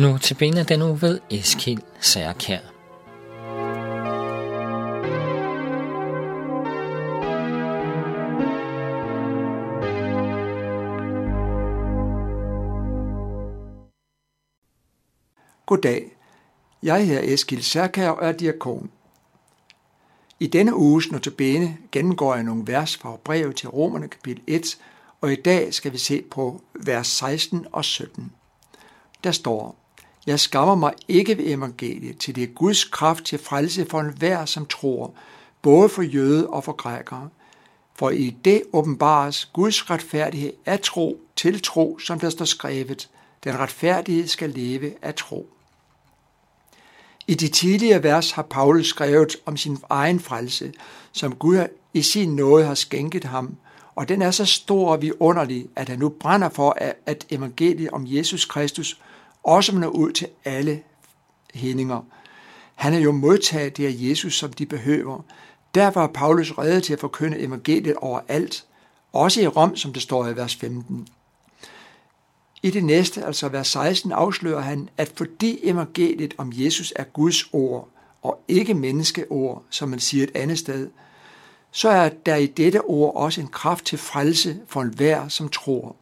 Nu til benet den uge ved Eskild Særkær. Goddag. Jeg hedder Eskild Særkær og er diakon. I denne uges notabene gennemgår jeg nogle vers fra brevet til Romerne kapitel 1, og i dag skal vi se på vers 16 og 17. Der står, jeg skammer mig ikke ved evangeliet, til det er Guds kraft til frelse for enhver, som tror, både for jøde og for grækere. For i det åbenbares Guds retfærdighed af tro til tro, som der står skrevet. Den retfærdighed skal leve af tro. I de tidligere vers har Paulus skrevet om sin egen frelse, som Gud i sin nåde har skænket ham, og den er så stor og vidunderlig, at han nu brænder for, at evangeliet om Jesus Kristus også når ud til alle hændinger. Han er jo modtaget det af Jesus, som de behøver. Derfor er Paulus reddet til at forkynde evangeliet overalt, også i Rom, som det står i vers 15. I det næste, altså vers 16, afslører han, at fordi evangeliet om Jesus er Guds ord, og ikke menneskeord, som man siger et andet sted, så er der i dette ord også en kraft til frelse for enhver, som tror.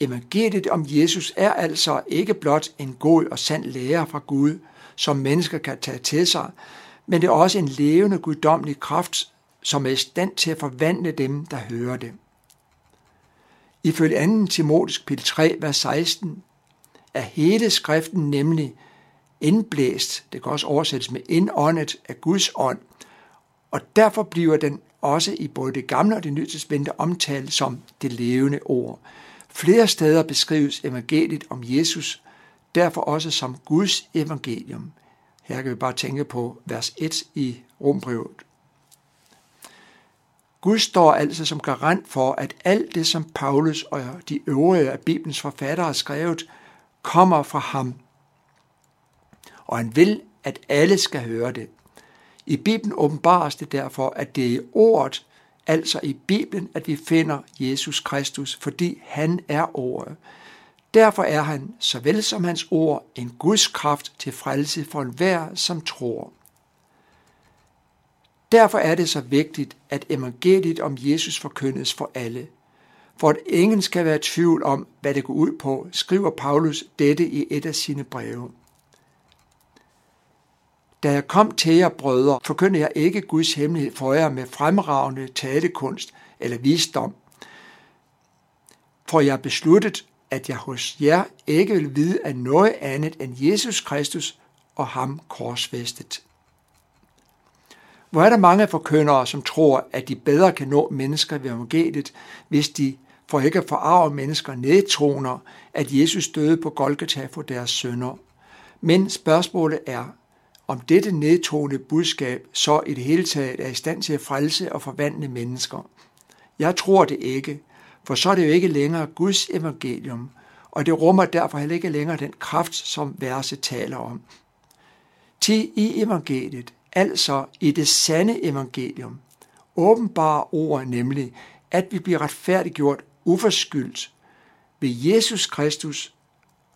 Evangeliet om Jesus er altså ikke blot en god og sand lære fra Gud, som mennesker kan tage til sig, men det er også en levende guddommelig kraft, som er i stand til at forvandle dem, der hører det. Ifølge 2. Timotisk pil 3, vers 16, er hele skriften nemlig indblæst, det kan også oversættes med indåndet af Guds ånd, og derfor bliver den også i både det gamle og det nye testamente omtalt som det levende ord. Flere steder beskrives evangeliet om Jesus, derfor også som Guds evangelium. Her kan vi bare tænke på vers 1 i Rombrevet. Gud står altså som garant for, at alt det, som Paulus og de øvrige af Bibelens forfattere har skrevet, kommer fra ham. Og han vil, at alle skal høre det. I Bibelen åbenbares det derfor, at det er i ordet, altså i Bibelen, at vi finder Jesus Kristus, fordi han er ordet. Derfor er han, såvel som hans ord, en Guds kraft til frelse for enhver, som tror. Derfor er det så vigtigt, at evangeliet om Jesus forkyndes for alle. For at ingen skal være i tvivl om, hvad det går ud på, skriver Paulus dette i et af sine breve. Da jeg kom til jer, brødre, forkyndte jeg ikke Guds hemmelighed for jer med fremragende talekunst eller visdom. For jeg besluttet, at jeg hos jer ikke vil vide af noget andet end Jesus Kristus og ham korsfæstet. Hvor er der mange forkyndere, som tror, at de bedre kan nå mennesker ved evangeliet, hvis de for ikke at forarve mennesker nedtroner, at Jesus døde på Golgata for deres sønder. Men spørgsmålet er, om dette nedtonede budskab så i det hele taget er i stand til at frelse og forvandle mennesker. Jeg tror det ikke, for så er det jo ikke længere Guds evangelium, og det rummer derfor heller ikke længere den kraft, som verset taler om. Til i evangeliet, altså i det sande evangelium, åbenbare ord nemlig, at vi bliver retfærdiggjort uforskyldt ved Jesus Kristus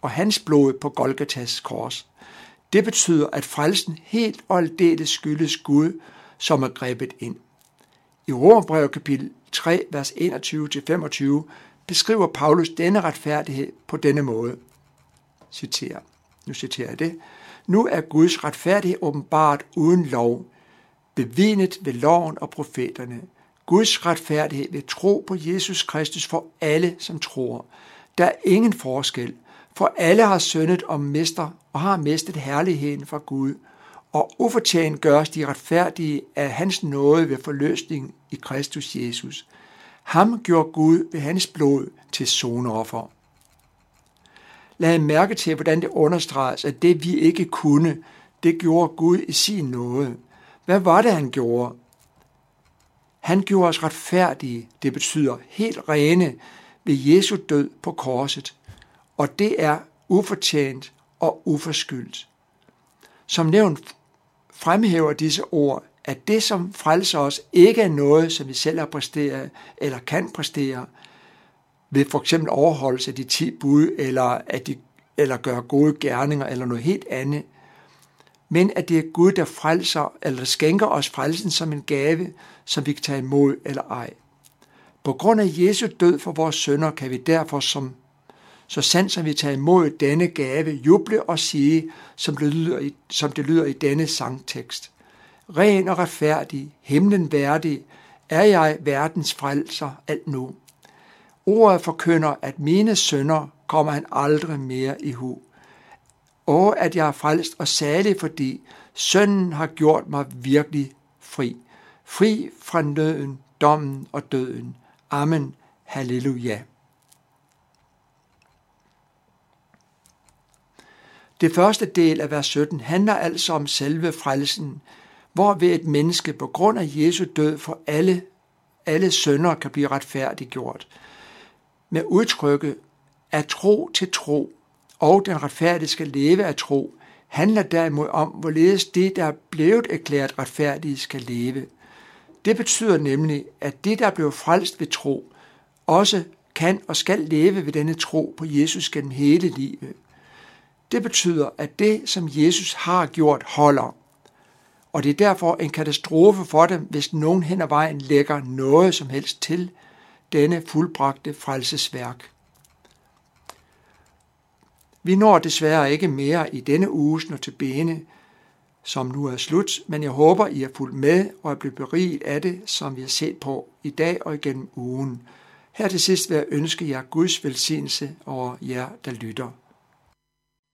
og hans blod på Golgatas kors. Det betyder, at frelsen helt og aldeles skyldes Gud, som er grebet ind. I Romerbrevet kapitel 3, vers 21-25 beskriver Paulus denne retfærdighed på denne måde. Citerer. Nu citerer jeg det. Nu er Guds retfærdighed åbenbart uden lov, bevinet ved loven og profeterne. Guds retfærdighed ved tro på Jesus Kristus for alle, som tror. Der er ingen forskel, for alle har syndet og mester, og har mistet herligheden fra Gud, og ufortjent gøres de retfærdige af hans nåde ved forløsning i Kristus Jesus. Ham gjorde Gud ved hans blod til sonoffer. Lad mærke til, hvordan det understreges, at det vi ikke kunne, det gjorde Gud i sin nåde. Hvad var det, han gjorde? Han gjorde os retfærdige, det betyder helt rene, ved Jesu død på korset. Og det er ufortjent og uforskyldt. Som nævnt fremhæver disse ord, at det, som frelser os, ikke er noget, som vi selv har præsteret eller kan præstere, ved for eksempel overholdelse af de ti bud, eller at de eller gøre gode gerninger, eller noget helt andet, men at det er Gud, der frelser, eller skænker os frelsen som en gave, som vi kan tage imod eller ej. På grund af Jesu død for vores sønder, kan vi derfor som så sandt som vi tager imod denne gave, juble og sige, som det lyder i, som det lyder i denne sangtekst. Ren og retfærdig, himlen værdig, er jeg verdens frelser alt nu. Ordet forkynder, at mine sønder kommer han aldrig mere i hu. Og at jeg er frelst og særlig, fordi sønnen har gjort mig virkelig fri. Fri fra nøden, dommen og døden. Amen. Halleluja. Det første del af vers 17 handler altså om selve frelsen, hvor ved et menneske på grund af Jesu død for alle, alle sønder kan blive retfærdiggjort. Med udtrykket at tro til tro, og den retfærdige skal leve af tro, handler derimod om, hvorledes det, der er blevet erklæret retfærdige, skal leve. Det betyder nemlig, at det, der blev frelst ved tro, også kan og skal leve ved denne tro på Jesus gennem hele livet. Det betyder, at det, som Jesus har gjort, holder. Og det er derfor en katastrofe for dem, hvis nogen hen ad vejen lægger noget som helst til denne fuldbragte frelsesværk. Vi når desværre ikke mere i denne uges bene, som nu er slut, men jeg håber, I har fulgt med og er blevet beriget af det, som vi har set på i dag og igennem ugen. Her til sidst vil jeg ønske jer Guds velsignelse over jer, der lytter.